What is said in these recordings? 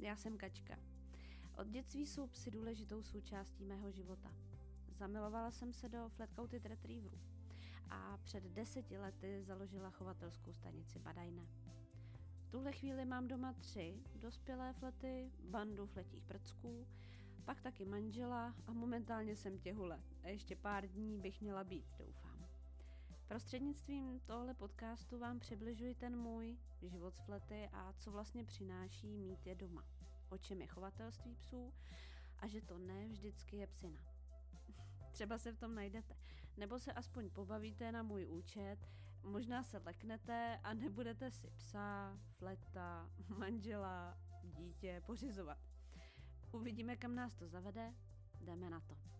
já jsem Kačka. Od dětství jsou psy důležitou součástí mého života. Zamilovala jsem se do Flatcoated Retrieverů a před deseti lety založila chovatelskou stanici Badajne. V tuhle chvíli mám doma tři dospělé flety, bandu fletích prcků, pak taky manžela a momentálně jsem těhule. A ještě pár dní bych měla být, doufám. Prostřednictvím tohle podcastu vám přibližuji ten můj život s flety a co vlastně přináší mít je doma. O čem je chovatelství psů a že to ne vždycky je psina. Třeba se v tom najdete. Nebo se aspoň pobavíte na můj účet, možná se leknete a nebudete si psa, fleta, manžela, dítě pořizovat. Uvidíme, kam nás to zavede, jdeme na to.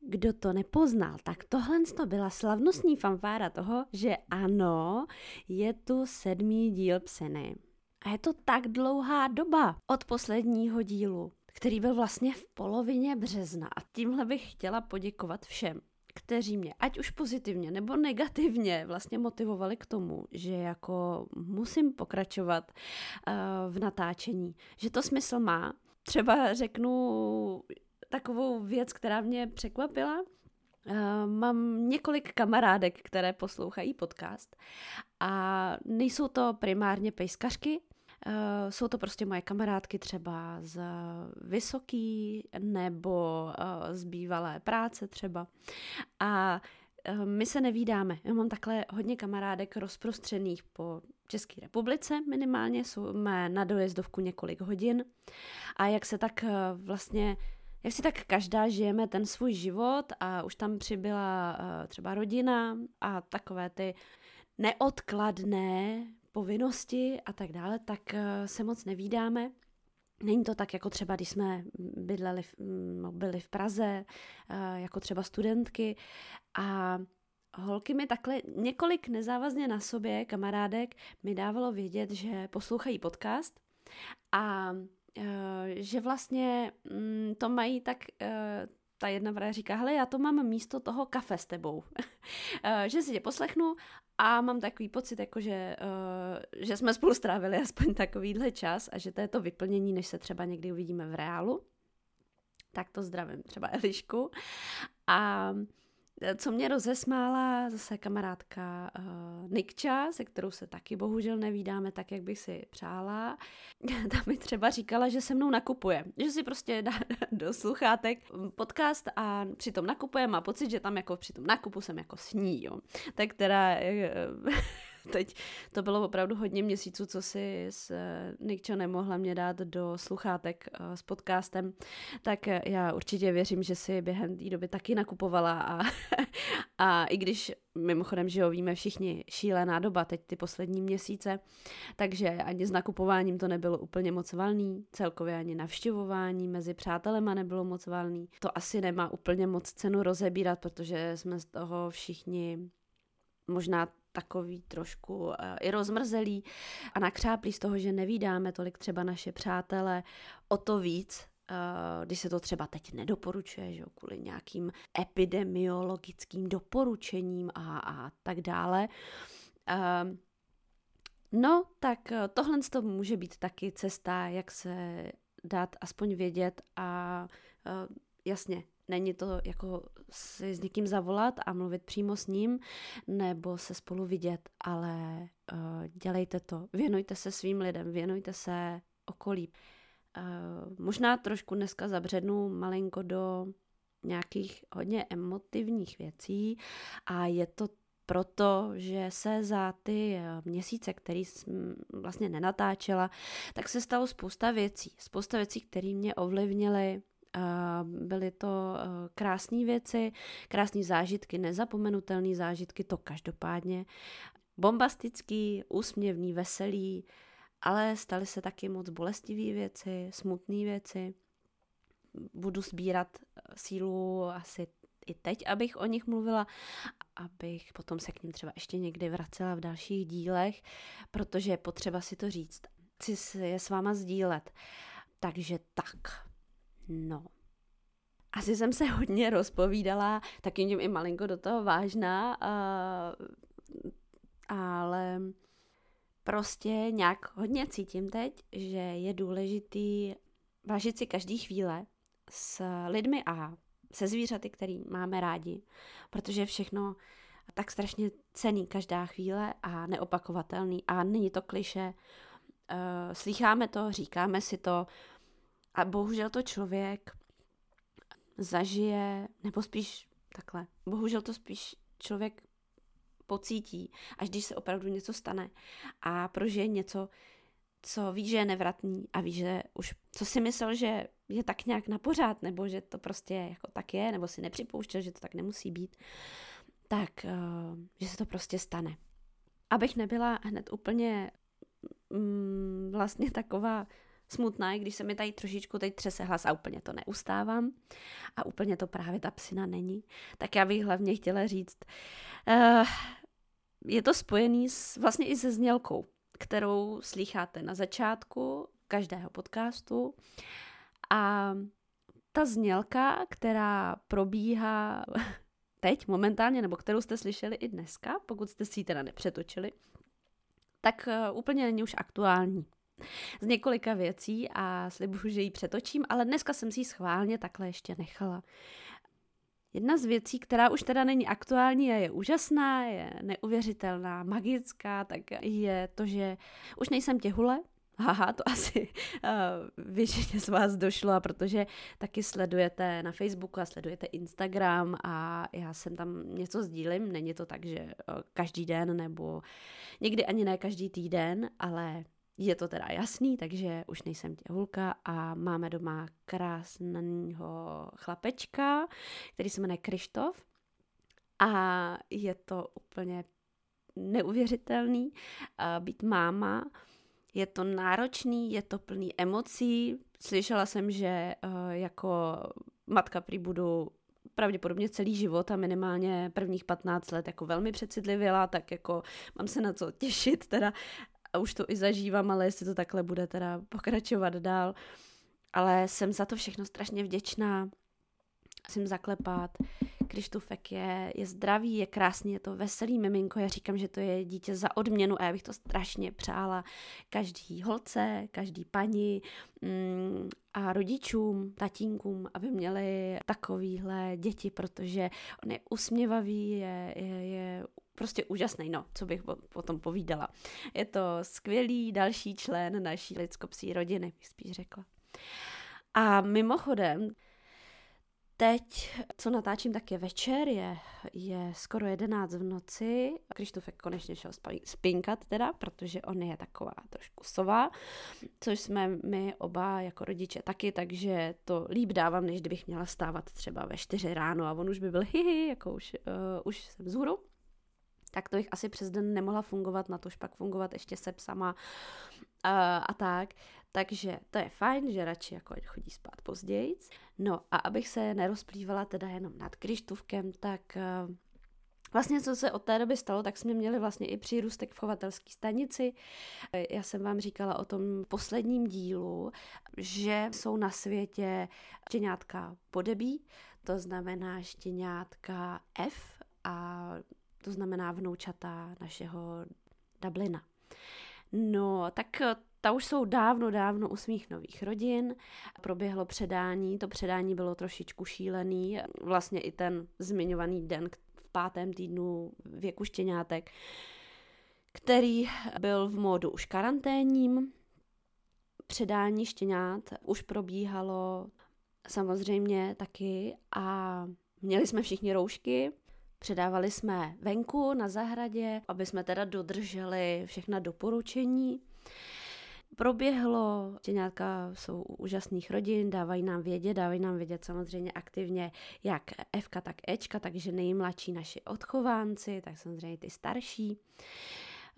Kdo to nepoznal, tak tohle to byla slavnostní fanfára toho, že ano, je tu sedmý díl Pseny. A je to tak dlouhá doba od posledního dílu, který byl vlastně v polovině března. A tímhle bych chtěla poděkovat všem, kteří mě, ať už pozitivně nebo negativně, vlastně motivovali k tomu, že jako musím pokračovat uh, v natáčení, že to smysl má. Třeba řeknu takovou věc, která mě překvapila. Uh, mám několik kamarádek, které poslouchají podcast a nejsou to primárně pejskařky, jsou to prostě moje kamarádky třeba z vysoký nebo uh, z bývalé práce třeba. A uh, my se nevídáme. Já mám takhle hodně kamarádek rozprostřených po České republice minimálně, jsme na dojezdovku několik hodin. A jak se tak vlastně jak si tak každá žijeme ten svůj život a už tam přibyla třeba rodina a takové ty neodkladné povinnosti a tak dále, tak uh, se moc nevídáme. Není to tak, jako třeba, když jsme bydleli, no, byli v Praze, uh, jako třeba studentky a holky mi takhle několik nezávazně na sobě, kamarádek, mi dávalo vědět, že poslouchají podcast a Eh, že vlastně mm, to mají tak, eh, ta jedna právě říká, hele, já to mám místo toho kafe s tebou. Eh, že si tě poslechnu a mám takový pocit, jako že, že jsme spolu strávili aspoň takovýhle čas a že to je to vyplnění, než se třeba někdy uvidíme v reálu. Tak to zdravím třeba Elišku. A co mě rozesmála zase kamarádka uh, Nikča, se kterou se taky bohužel nevídáme tak, jak bych si přála. Ta mi třeba říkala, že se mnou nakupuje. Že si prostě dá do sluchátek podcast a přitom nakupuje. Má pocit, že tam jako při tom nakupu jsem jako sní, jo. Tak teda uh, teď to bylo opravdu hodně měsíců, co si s eh, Nikčo nemohla mě dát do sluchátek eh, s podcastem, tak já určitě věřím, že si během té doby taky nakupovala a, a i když mimochodem, že jo, víme všichni šílená doba teď ty poslední měsíce, takže ani s nakupováním to nebylo úplně moc valný, celkově ani navštěvování mezi přátelema nebylo moc valný. To asi nemá úplně moc cenu rozebírat, protože jsme z toho všichni možná takový trošku uh, i rozmrzelý a nakřáplý z toho, že nevídáme tolik třeba naše přátele, o to víc, uh, když se to třeba teď nedoporučuje, že kvůli nějakým epidemiologickým doporučením a, a tak dále. Uh, no, tak tohle to může být taky cesta, jak se dát aspoň vědět a jasně, Není to jako si s někým zavolat a mluvit přímo s ním, nebo se spolu vidět, ale uh, dělejte to. Věnujte se svým lidem, věnujte se okolí. Uh, možná trošku dneska zabřednu malinko do nějakých hodně emotivních věcí a je to proto, že se za ty eh, měsíce, který jsem vlastně nenatáčela, tak se stalo spousta věcí. Spousta věcí, které mě ovlivnily Byly to eh, krásné věci, krásné zážitky, nezapomenutelné zážitky, to každopádně. Bombastický, úsměvný, veselý, ale staly se taky moc bolestivé věci, smutné věci. Budu sbírat eh, sílu asi i teď, abych o nich mluvila, abych potom se k ním třeba ještě někdy vracela v dalších dílech, protože je potřeba si to říct. Chci je s váma sdílet. Takže tak. No. asi jsem se hodně rozpovídala, taky tím i malinko do toho vážná, uh, ale prostě nějak hodně cítím teď, že je důležitý vážit si každý chvíle s lidmi a se zvířaty, který máme rádi, protože všechno tak strašně cený každá chvíle a neopakovatelný a není to kliše. Uh, slycháme to, říkáme si to a bohužel to člověk zažije, nebo spíš takhle, bohužel to spíš člověk pocítí, až když se opravdu něco stane a prožije něco, co ví, že je nevratný a ví, že už co si myslel, že je tak nějak na pořád, nebo že to prostě jako tak je, nebo si nepřipouštěl, že to tak nemusí být, tak uh, že se to prostě stane. Abych nebyla hned úplně mm, vlastně taková smutná, i když se mi tady trošičku teď třese hlas a úplně to neustávám. A úplně to právě ta psina není, tak já bych hlavně chtěla říct, uh, je to spojený s, vlastně i se znělkou, kterou slycháte na začátku každého podcastu. A ta znělka, která probíhá teď momentálně, nebo kterou jste slyšeli i dneska, pokud jste si ji teda nepřetočili, tak eh, úplně není už aktuální z několika věcí a slibuju, že ji přetočím, ale dneska jsem si ji schválně takhle ještě nechala. Jedna z věcí, která už teda není aktuální a je úžasná, je neuvěřitelná, magická, tak je to, že už nejsem těhule, Haha, to asi uh, většině z vás došlo, protože taky sledujete na Facebooku a sledujete Instagram a já jsem tam něco sdílím. Není to tak, že uh, každý den nebo někdy ani ne každý týden, ale je to teda jasný, takže už nejsem těhulka a máme doma krásného chlapečka, který se jmenuje Krištof a je to úplně neuvěřitelný být máma. Je to náročný, je to plný emocí. Slyšela jsem, že uh, jako matka prý budu pravděpodobně celý život a minimálně prvních 15 let jako velmi přecitlivěla, tak jako mám se na co těšit teda a už to i zažívám, ale jestli to takhle bude teda pokračovat dál. Ale jsem za to všechno strašně vděčná. Jsem zaklepat. Krištufek je, je zdravý, je krásný, je to veselý miminko. Já říkám, že to je dítě za odměnu a já bych to strašně přála každý holce, každý paní mm, a rodičům, tatínkům, aby měli takovýhle děti, protože on je usměvavý, je, je, je prostě úžasný, no, co bych potom povídala. Je to skvělý další člen naší lidskopsí rodiny, bych spíš řekla. A mimochodem, teď, co natáčím, tak je večer, je, je skoro 11 v noci. Krištofek konečně šel spinkat teda, protože on je taková trošku sová, což jsme my oba jako rodiče taky, takže to líp dávám, než kdybych měla stávat třeba ve 4 ráno a on už by byl hihi, jako už, uh, už jsem vzhůru tak to bych asi přes den nemohla fungovat, na tož pak fungovat ještě se psama uh, a tak. Takže to je fajn, že radši jako chodí spát později. No a abych se nerozplývala teda jenom nad Krištůvkem, tak uh, Vlastně, co se od té doby stalo, tak jsme měli vlastně i přírůstek v chovatelské stanici. Já jsem vám říkala o tom posledním dílu, že jsou na světě štěňátka podebí, to znamená štěňátka F a to znamená vnoučata našeho Dublina. No, tak eh, ta už jsou dávno, dávno u svých nových rodin. Proběhlo předání, to předání bylo trošičku šílený, vlastně i ten zmiňovaný den v pátém týdnu věku štěňátek, který byl v módu už karanténním. Předání štěňát už probíhalo samozřejmě taky a měli jsme všichni roušky, Předávali jsme venku na zahradě, aby jsme teda dodrželi všechna doporučení. Proběhlo, nějaká jsou úžasných rodin, dávají nám vědět, dávají nám vědět samozřejmě aktivně jak Fka, tak Ečka, takže nejmladší naši odchovánci, tak samozřejmě ty starší.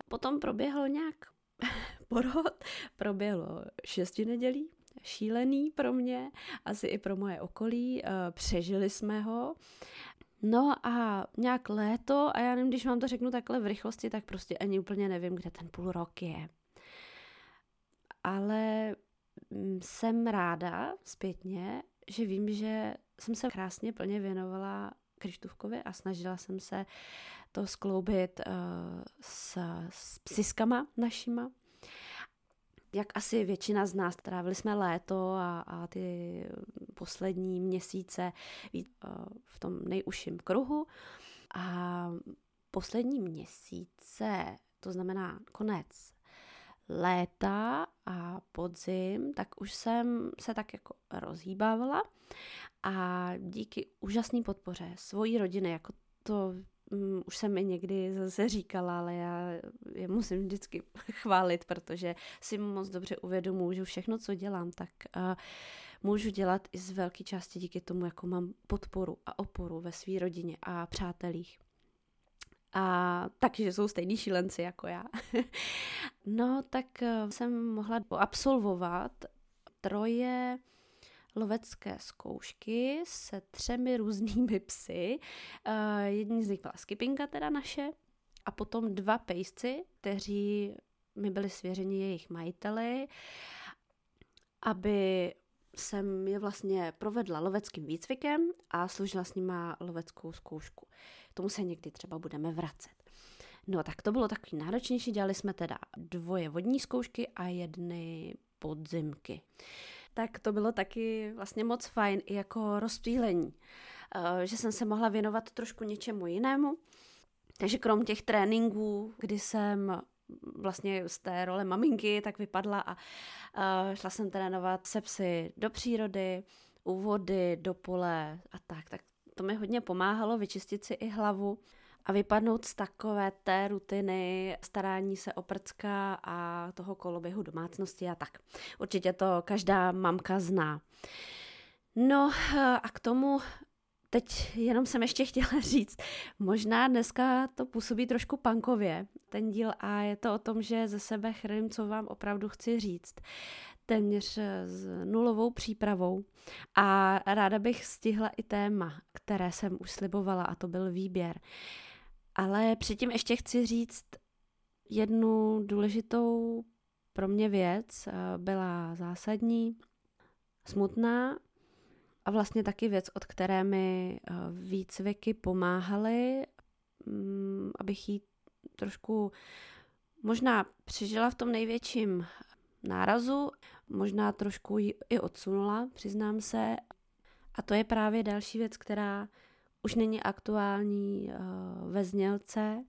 Potom proběhlo nějak porod, proběhlo šesti nedělí, šílený pro mě, asi i pro moje okolí, eh, přežili jsme ho. No a nějak léto, a já nevím, když vám to řeknu takhle v rychlosti, tak prostě ani úplně nevím, kde ten půl rok je. Ale mm, jsem ráda zpětně, že vím, že jsem se krásně plně věnovala Krištůvkovi a snažila jsem se to skloubit uh, s, s psiskama našima. Jak asi většina z nás, trávili jsme léto a, a ty poslední měsíce uh, v tom nejužším kruhu. A poslední měsíce, to znamená konec léta a podzim, tak už jsem se tak jako rozhýbávala a díky úžasné podpoře svojí rodiny, jako to um, už jsem mi někdy zase říkala, ale já je musím vždycky chválit, protože si moc dobře uvědomuji, že všechno, co dělám, tak uh, můžu dělat i z velké části díky tomu, jako mám podporu a oporu ve své rodině a přátelích. A taky, že jsou stejní šílenci jako já. no, tak uh, jsem mohla absolvovat troje lovecké zkoušky se třemi různými psy. Uh, jedni z nich byla skipinka teda naše a potom dva pejsci, kteří mi byli svěřeni jejich majiteli, aby jsem je vlastně provedla loveckým výcvikem a služila s nima loveckou zkoušku. Tomu se někdy třeba budeme vracet. No tak to bylo takový náročnější, dělali jsme teda dvoje vodní zkoušky a jedny podzimky tak to bylo taky vlastně moc fajn i jako rozptýlení, eh, že jsem se mohla věnovat trošku něčemu jinému. Takže krom těch tréninků, kdy jsem vlastně z té role maminky tak vypadla a uh, šla jsem trénovat se psy do přírody, u vody, do pole a tak, tak to mi hodně pomáhalo vyčistit si i hlavu a vypadnout z takové té rutiny starání se o prcka a toho koloběhu domácnosti a tak. Určitě to každá mamka zná. No a k tomu teď jenom jsem ještě chtěla říct, možná dneska to působí trošku pankově, ten díl a je to o tom, že ze sebe chrlím, co vám opravdu chci říct téměř s nulovou přípravou a ráda bych stihla i téma, které jsem už slibovala a to byl výběr. Ale předtím ještě chci říct jednu důležitou pro mě věc. Byla zásadní, smutná a vlastně taky věc, od které mi eh, výcviky pomáhaly, mm, abych ji trošku možná přežila v tom největším nárazu, možná trošku ji i odsunula, přiznám se. A to je právě další věc, která už není aktuální uh, ve znělce.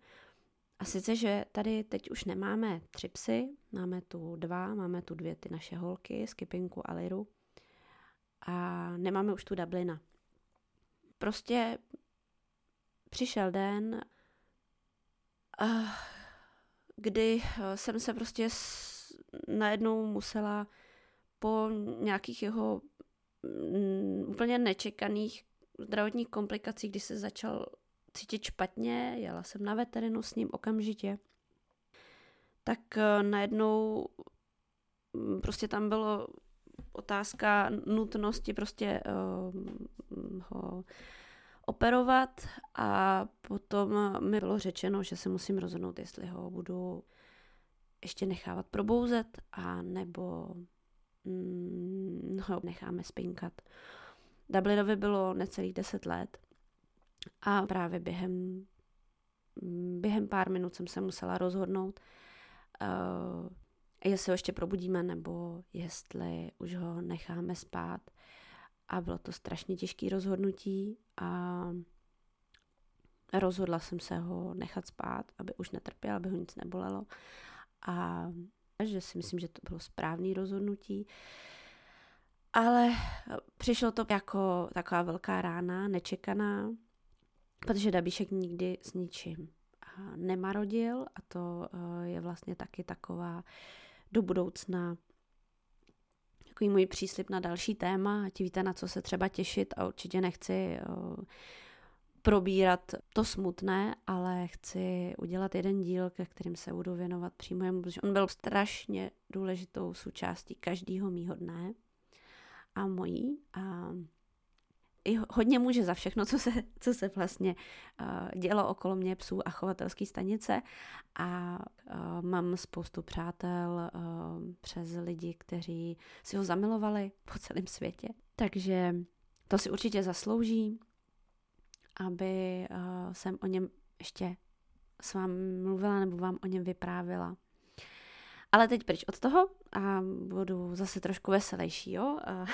A sice, že tady teď už nemáme tři psy, máme tu dva, máme tu dvě ty naše holky, Skipinku a Liru. A nemáme už tu Dublina. Prostě přišel den, uh, kdy eh, jsem se prostě najednou musela po nějakých jeho mm, úplně nečekaných zdravotních komplikací, když se začal cítit špatně, jela jsem na veterinu s ním okamžitě, tak eh, najednou mm, prostě tam bylo otázka nutnosti prostě uh, ho operovat a potom mi bylo řečeno, že se musím rozhodnout, jestli ho budu ještě nechávat probouzet a nebo mm, ho necháme spinkat. Dublinovi bylo necelých 10 let a právě během, během pár minut jsem se musela rozhodnout, uh, jestli ho ještě probudíme nebo jestli už ho necháme spát. A bylo to strašně těžké rozhodnutí a rozhodla jsem se ho nechat spát, aby už netrpěl, aby ho nic nebolelo. A že si myslím, že to bylo správné rozhodnutí. Ale přišlo to jako taková velká rána, nečekaná, protože Dabíšek nikdy s ničím nemarodil a to eh, je vlastně taky taková do budoucna takový můj příslip na další téma, ať víte, na co se třeba těšit a určitě nechci eh, probírat to smutné, ale chci udělat jeden díl, ke kterým se budu věnovat přímo jemu, protože on byl strašně důležitou součástí každého mýho dne a mojí. A i hodně může za všechno, co se, co se vlastně uh, dělo okolo mě psů a chovatelské stanice a uh, mám spoustu přátel uh, přes lidi, kteří si ho zamilovali po celém světě. Takže to si určitě zaslouží, aby uh, jsem o něm ještě s vámi mluvila nebo vám o něm vyprávila. Ale teď pryč od toho a budu zase trošku veselější, jo? Uh,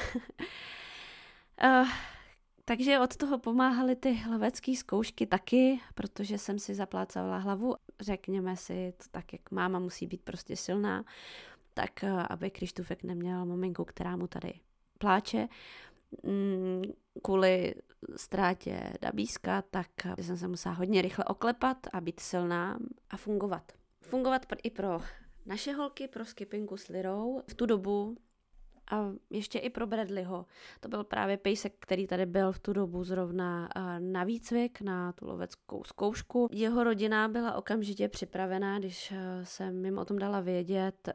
takže od toho pomáhaly ty hlavecké zkoušky taky, protože jsem si zaplácala hlavu. Řekněme si to tak, jak máma musí být prostě silná, tak aby Krištůfek neměl maminku, která mu tady pláče. Mm, kvůli ztrátě dabíska, tak jsem se musela hodně rychle oklepat a být silná a fungovat. Fungovat i pro naše holky, pro skipinku s Lirou. V tu dobu a ještě i pro Bradleyho. To byl právě pejsek, který tady byl v tu dobu zrovna na výcvik, na tu loveckou zkoušku. Jeho rodina byla okamžitě připravená, když jsem jim o tom dala vědět,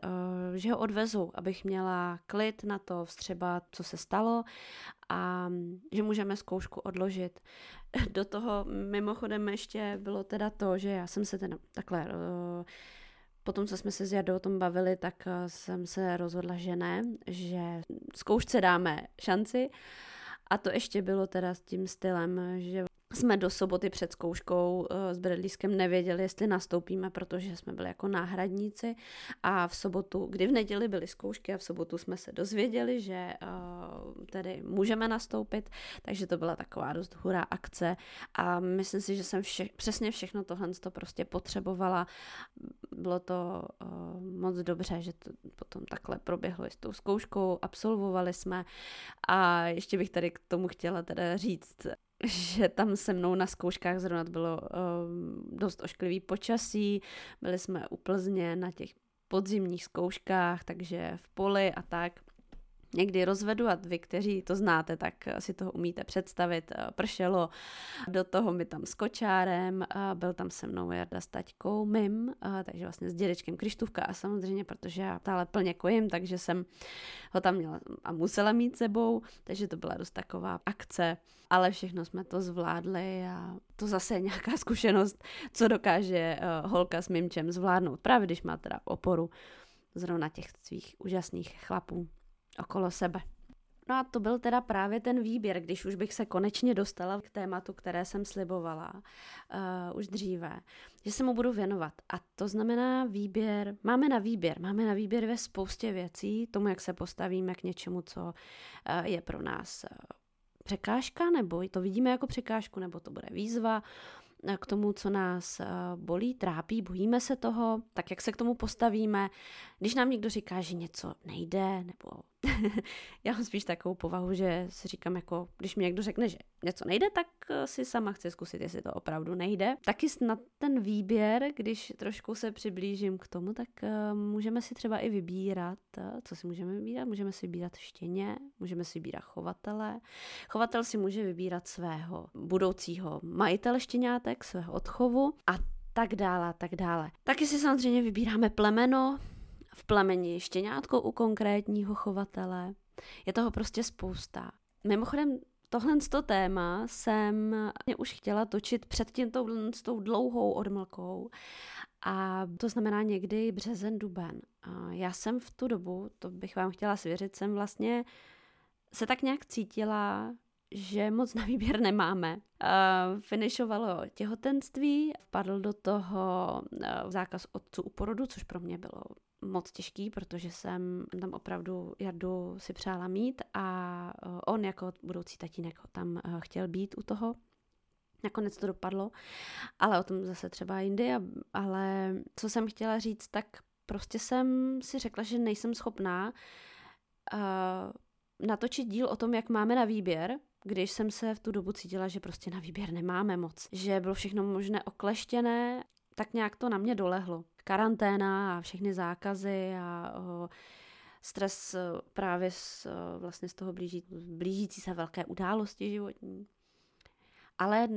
že ho odvezu, abych měla klid na to vstřebat, co se stalo a že můžeme zkoušku odložit. Do toho mimochodem ještě bylo teda to, že já jsem se teda takhle Potom, co jsme se s Jardou o tom bavili, tak eh, jsem se rozhodla, že ne, že zkoušce dáme šanci. A to ještě bylo teda s tím stylem, že jsme do soboty před zkouškou uh, s Bradlískem nevěděli, jestli nastoupíme, protože jsme byli jako náhradníci. A v sobotu, kdy v neděli byly zkoušky a v sobotu jsme se dozvěděli, že uh, tedy můžeme nastoupit, takže to byla taková dost hurá akce. A myslím si, že jsem vše, přesně všechno tohle to prostě potřebovala. Bylo to uh, moc dobře, že to potom takhle proběhlo s tou zkouškou, absolvovali jsme. A ještě bych tady k tomu chtěla teda říct, že tam se mnou na zkouškách zrovna bylo uh, dost ošklivý počasí, byli jsme u Plzně na těch podzimních zkouškách, takže v poli a tak někdy rozvedu a vy, kteří to znáte, tak si toho umíte představit. Eh, pršelo do toho mi tam s kočárem, byl tam se mnou Jarda s taťkou mým, takže vlastně s dědečkem Krištůvka a samozřejmě, protože já tále plně kojím, takže jsem ho tam měla a musela mít sebou, takže to byla dost taková akce, ale všechno jsme to zvládli a to zase je nějaká zkušenost, co dokáže eh, holka s mimčem zvládnout, právě když má teda oporu zrovna těch svých úžasných chlapů okolo sebe. No a to byl teda právě ten výběr, když už bych se konečně dostala k tématu, které jsem slibovala uh, už dříve, že se mu budu věnovat. A to znamená výběr, máme na výběr, máme na výběr ve spoustě věcí, tomu, jak se postavíme k něčemu, co uh, je pro nás uh, překážka, nebo to vidíme jako překážku, nebo to bude výzva, k tomu, co nás bolí, trápí, bojíme se toho, tak jak se k tomu postavíme. Když nám někdo říká, že něco nejde, nebo já mám spíš takovou povahu, že si říkám, jako když mi někdo řekne, že něco nejde, tak eh, si sama chci zkusit, jestli to opravdu nejde. Taky snad ten výběr, když trošku se přiblížím k tomu, tak uh, můžeme si třeba i vybírat, uh, co si můžeme vybírat? Můžeme si vybírat štěně, můžeme si vybírat chovatele. Chovatel si může vybírat svého budoucího majitele štěňátek, svého odchovu a tak dále, tak dále. Taky si samozřejmě vybíráme plemeno, v plemeni štěňátko u konkrétního chovatele. Je toho prostě spousta. Mimochodem, tohle to téma jsem už chtěla točit před tím s tou dlouhou odmlkou a to znamená někdy březen, duben. A já jsem v tu dobu, to bych vám chtěla svěřit, jsem vlastně se tak nějak cítila, že moc na výběr nemáme. Uh, finišovalo těhotenství, vpadl do toho uh, zákaz otců u porodu, což pro mě bylo moc těžký, protože jsem tam opravdu Jardu si přála mít a uh, on jako budoucí tatínek tam uh, chtěl být u toho. Nakonec to dopadlo, ale o tom zase třeba jindy. Ale co jsem chtěla říct, tak prostě jsem si řekla, že nejsem schopná uh, natočit díl o tom, jak máme na výběr, když jsem se v tu dobu cítila, že prostě na výběr nemáme moc, že bylo všechno možné okleštěné, tak nějak to na mě dolehlo. Karanténa a všechny zákazy a stres e, právě z, e, vlastně z toho blíží, blížící se velké události životní. Ale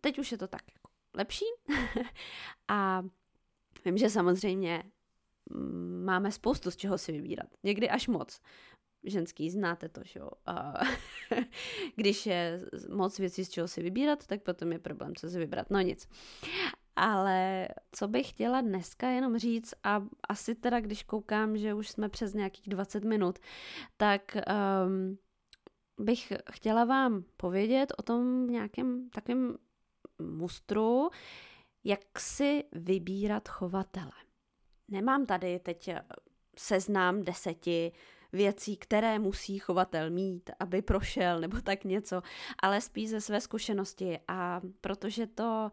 teď už je to tak jako lepší a vím, že samozřejmě máme spoustu z čeho si vybírat. Někdy až moc ženský, znáte to, že jo. Když je moc věcí z čeho si vybírat, tak potom je problém, co si vybrat. No nic. Ale co bych chtěla dneska jenom říct, a asi teda, když koukám, že už jsme přes nějakých 20 minut, tak um, bych chtěla vám povědět o tom nějakém takovém mustru, jak si vybírat chovatele. Nemám tady teď seznám deseti věcí, které musí chovatel mít, aby prošel, nebo tak něco, ale spíš ze své zkušenosti. A protože to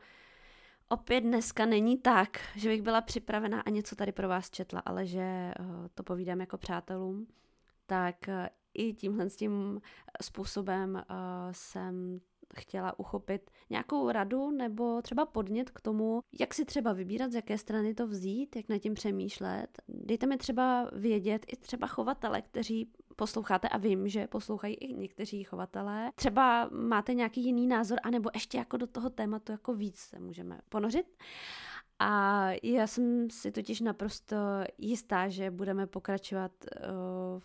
opět dneska není tak, že bych byla připravená a něco tady pro vás četla, ale že uh, to povídám jako přátelům, tak uh, i tímhle s tím způsobem uh, jsem chtěla uchopit nějakou radu nebo třeba podnět k tomu, jak si třeba vybírat, z jaké strany to vzít, jak nad tím přemýšlet. Dejte mi třeba vědět i třeba chovatele, kteří posloucháte a vím, že poslouchají i někteří chovatelé. Třeba máte nějaký jiný názor, anebo ještě jako do toho tématu jako víc se můžeme ponořit. A já jsem si totiž naprosto jistá, že budeme pokračovat uh,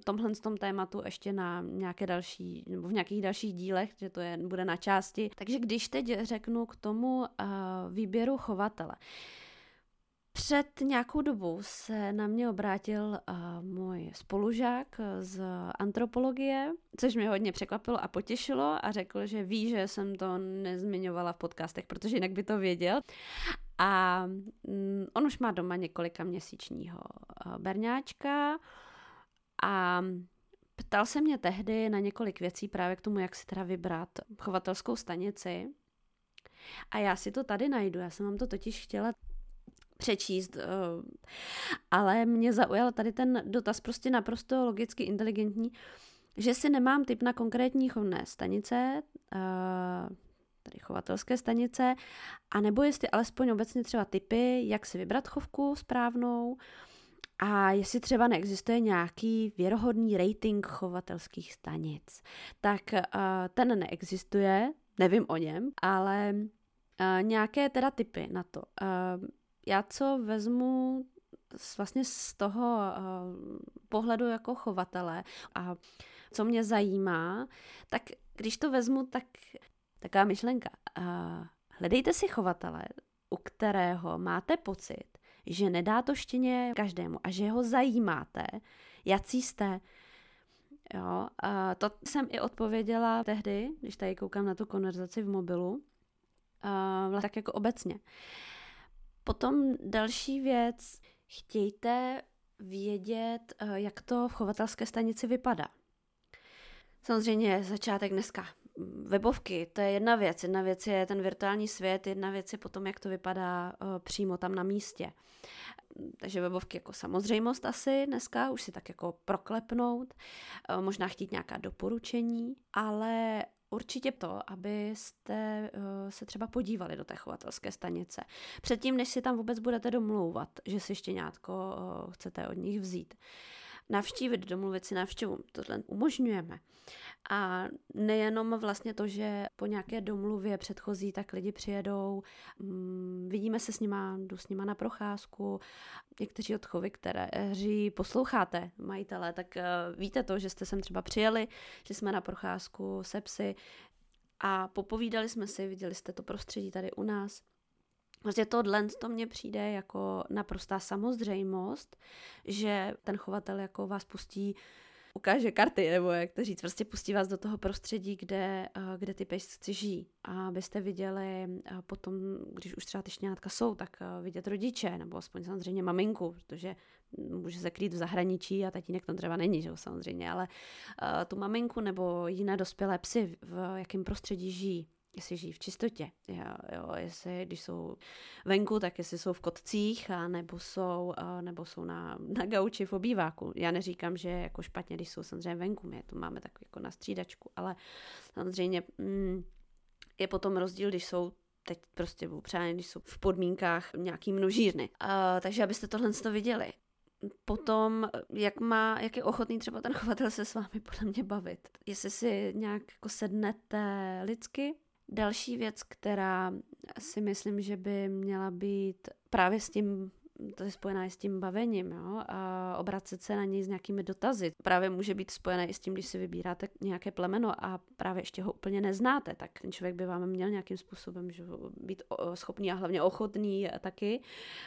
v tomhle tom tématu ještě na nějaké další, nebo v nějakých dalších dílech, že to je, bude na části. Takže když teď řeknu k tomu uh, výběru chovatele. Před nějakou dobu se na mě obrátil uh, můj spolužák z antropologie, což mě hodně překvapilo a potěšilo a řekl, že ví, že jsem to nezmiňovala v podcastech, protože jinak by to věděl. A um, on už má doma několika měsíčního uh, berňáčka, a ptal se mě tehdy na několik věcí právě k tomu, jak si teda vybrat chovatelskou stanici. A já si to tady najdu, já jsem vám to totiž chtěla přečíst, eh, ale mě zaujal tady ten dotaz prostě naprosto logicky inteligentní, že si nemám typ na konkrétní chovné stanice, eh, tady chovatelské stanice, anebo jestli alespoň obecně třeba typy, jak si vybrat chovku správnou, a jestli třeba neexistuje nějaký věrohodný rating chovatelských stanic, tak uh, ten neexistuje, nevím o něm, ale nějaké teda typy na to. Já co vezmu vlastně z toho uh, pohledu jako chovatele a co mě zajímá, tak když to vezmu, tak taková myšlenka. Uh, hledejte si chovatele, u kterého máte pocit, že nedá to štěně každému a že ho zajímáte, jaký jste. Jo, a to jsem i odpověděla tehdy, když tady koukám na tu konverzaci v mobilu, a vlastně tak jako obecně. Potom další věc, chtějte vědět, jak to v chovatelské stanici vypadá. Samozřejmě začátek dneska webovky, to je jedna věc. Jedna věc je ten virtuální svět, jedna věc je potom, jak to vypadá uh, přímo tam na místě. Takže webovky jako samozřejmost asi dneska, už si tak jako proklepnout, uh, možná chtít nějaká doporučení, ale určitě to, abyste uh, se třeba podívali do té chovatelské stanice. Předtím, než si tam vůbec budete domlouvat, že si štěňátko uh, chcete od nich vzít. Navštívit, domluvit si návštěvu, tohle umožňujeme. A nejenom vlastně to, že po nějaké domluvě předchozí tak lidi přijedou, mm, vidíme se s nima, jdu s nima na procházku, někteří odchovy, které hří posloucháte, majitele, tak uh, víte to, že jste sem třeba přijeli, že jsme na procházku se psy a popovídali jsme si, viděli jste to prostředí tady u nás. Vlastně tohle to mně přijde jako naprostá samozřejmost, že ten chovatel jako vás pustí ukáže karty, nebo jak to říct, prostě pustí vás do toho prostředí, kde, eh, kde ty pejsci žijí. A abyste viděli eh, potom, když už třeba ty šňátka jsou, tak eh, vidět rodiče, nebo aspoň samozřejmě maminku, protože může se krýt v zahraničí a tatínek tam třeba není, že jo, samozřejmě, ale tu maminku nebo jiné dospělé psy, v jakém prostředí žijí, jestli žijí v čistotě, jo, jo, jestli když jsou venku, tak jestli jsou v kotcích, a nebo jsou, a nebo jsou na, na gauči v obýváku. Já neříkám, že jako špatně, když jsou samozřejmě venku, my to máme tak jako na střídačku, ale samozřejmě mm, je potom rozdíl, když jsou teď prostě přáně, když jsou v podmínkách nějaký množírny. Uh, takže abyste tohle to viděli. Potom, jak, má, jak je ochotný třeba ten chovatel se s vámi podle mě bavit. Jestli si nějak jako sednete lidsky, Další věc, která si myslím, že by měla být právě s tím to je spojená i s tím bavením, jo, a obracet se na něj s nějakými dotazy. Právě může být spojené i s tím, když si vybíráte nějaké plemeno a právě ještě ho úplně neznáte, tak ten člověk by vám měl nějakým způsobem že, být schopný a hlavně ochotný taky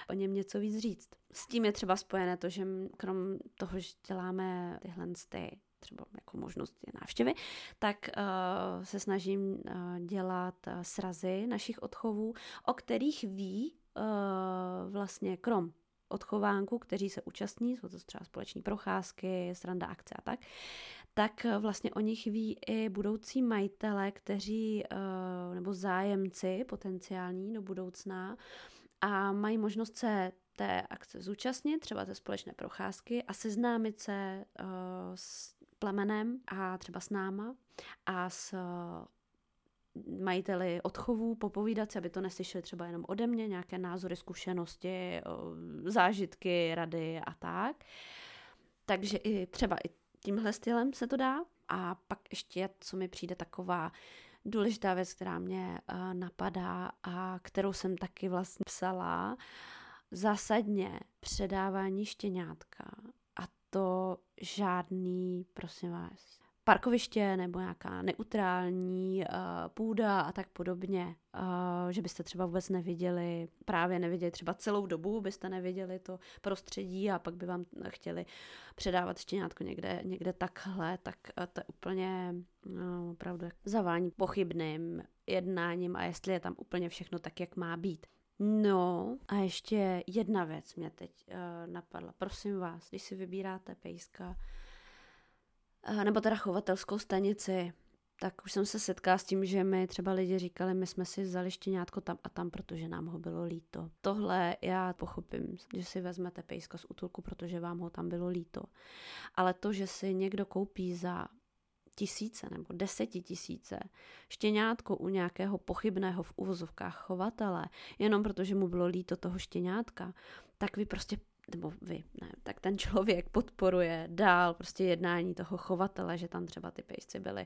o něm něco víc říct. S tím je třeba spojené to, že krom toho, že děláme tyhle ty třeba jako možnost návštěvy, tak uh, se snažím uh, dělat uh, srazy našich odchovů, o kterých ví uh, vlastně krom odchovánku, kteří se účastní, jsou to třeba společní procházky, sranda akce a tak, tak vlastně o nich ví i budoucí majitele, kteří, nebo zájemci potenciální do budoucna a mají možnost se té akce zúčastnit, třeba té společné procházky a seznámit se s plemenem a třeba s náma a s majiteli odchovů, popovídat si, aby to neslyšeli třeba jenom ode mě, nějaké názory, zkušenosti, zážitky, rady a tak. Takže i třeba i tímhle stylem se to dá. A pak ještě, co mi přijde taková důležitá věc, která mě uh, napadá a kterou jsem taky vlastně psala, zásadně předávání štěňátka to žádný, prosím vás, parkoviště nebo nějaká neutrální uh, půda a tak podobně, uh, že byste třeba vůbec neviděli, právě neviděli třeba celou dobu, byste neviděli to prostředí a pak by vám chtěli předávat štěňátko někde, někde takhle, tak uh, to je úplně uh, opravdu zavání pochybným jednáním a jestli je tam úplně všechno tak, jak má být. No a ještě jedna věc mě teď uh, napadla. Prosím vás, když si vybíráte pejska, nebo teda chovatelskou stanici, tak už jsem se setkala s tím, že mi třeba lidi říkali, my jsme si vzali štěňátko tam a tam, protože nám ho bylo líto. Tohle já pochopím, že si vezmete pejska z útulku, protože vám ho tam bylo líto. Ale to, že si někdo koupí za tisíce nebo desetitisíce štěňátko u nějakého pochybného v uvozovkách chovatele, jenom protože mu bylo líto toho štěňátka, tak vy prostě nebo vy, ne, tak ten člověk podporuje dál prostě jednání toho chovatele, že tam třeba ty pejsci byly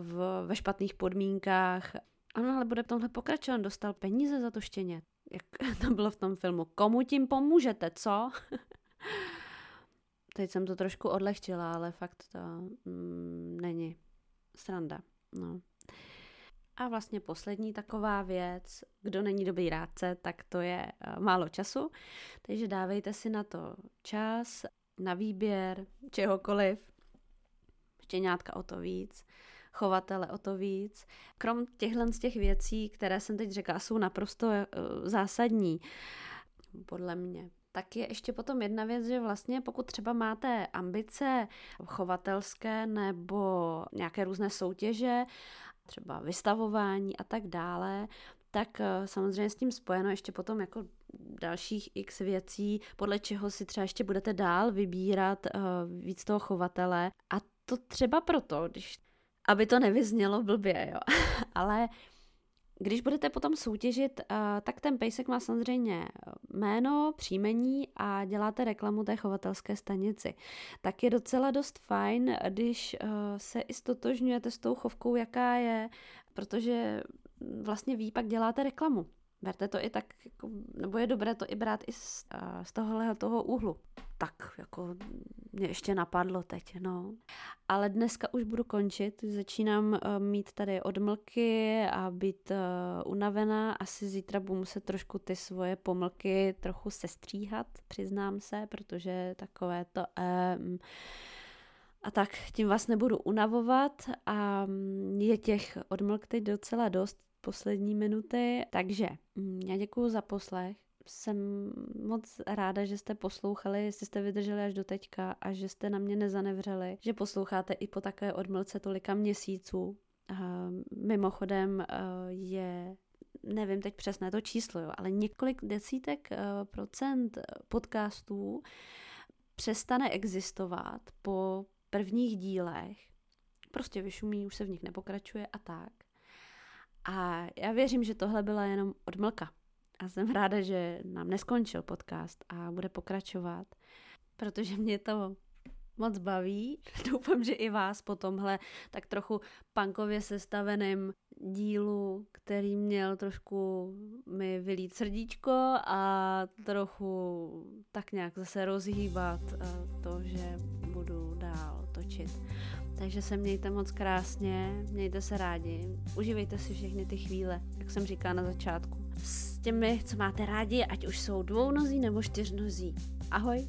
v, ve špatných podmínkách. Ano, ale bude v tomhle pokračovat, dostal peníze za to štěně. Jak to bylo v tom filmu. Komu tím pomůžete, co? Teď jsem to trošku odlehčila, ale fakt to mm, není sranda. No. A vlastně poslední taková věc, kdo není dobrý rádce, tak to je uh, málo času, takže dávejte si na to čas, na výběr čehokoliv, štěňátka o to víc, chovatele o to víc. Krom těchhle z těch věcí, které jsem teď řekla, jsou naprosto uh, zásadní, podle mě. Tak je ještě potom jedna věc, že vlastně pokud třeba máte ambice chovatelské nebo nějaké různé soutěže třeba vystavování a tak dále, tak eh, samozřejmě s tím spojeno ještě potom jako dalších x věcí, podle čeho si třeba ještě budete dál vybírat uh, víc toho chovatele. A to třeba proto, když, aby to nevyznělo blbě, jo. Ale když budete potom soutěžit, uh, tak ten pejsek má samozřejmě jméno, příjmení a děláte reklamu té chovatelské stanici. Tak je docela dost fajn, když uh, se i stotožňujete s tou chovkou, jaká je, protože vlastně ví, pak děláte reklamu. Berte to i tak, jako, nebo je dobré to i brát i z, z tohohle toho úhlu. Tak, jako mě ještě napadlo teď, no. Ale dneska už budu končit, začínám uh, mít tady odmlky a být uh, unavená. Asi zítra budu muset trošku ty svoje pomlky trochu sestříhat, přiznám se, protože takové to... Um, a tak tím vás nebudu unavovat a mm, je těch odmlk teď docela dost, poslední minuty. Takže mm, já děkuji za poslech. Jsem moc ráda, že jste poslouchali, jestli jste vydrželi až do teďka a že jste na mě nezanevřeli, že posloucháte i po takové odmlce tolika měsíců. Mimochodem eh, je nevím teď přesné to číslo, jo, ale několik desítek uh, procent podcastů přestane existovat po prvních dílech. Prostě vyšumí, už se v nich nepokračuje a tak. A já věřím, že tohle byla jenom odmlka. A jsem ráda, že nám neskončil podcast a bude pokračovat, protože mě to moc baví. Doufám, že i vás po tomhle tak trochu punkově sestaveném dílu, který měl trošku mi vylít srdíčko a trochu tak nějak zase rozhýbat eh, to, že budu dál točit. Takže se mějte moc krásně, mějte se rádi, užívejte si všechny ty chvíle, jak jsem říkala na začátku. S těmi, co máte rádi, ať už jsou dvounozí nebo čtyřnozí. Ahoj!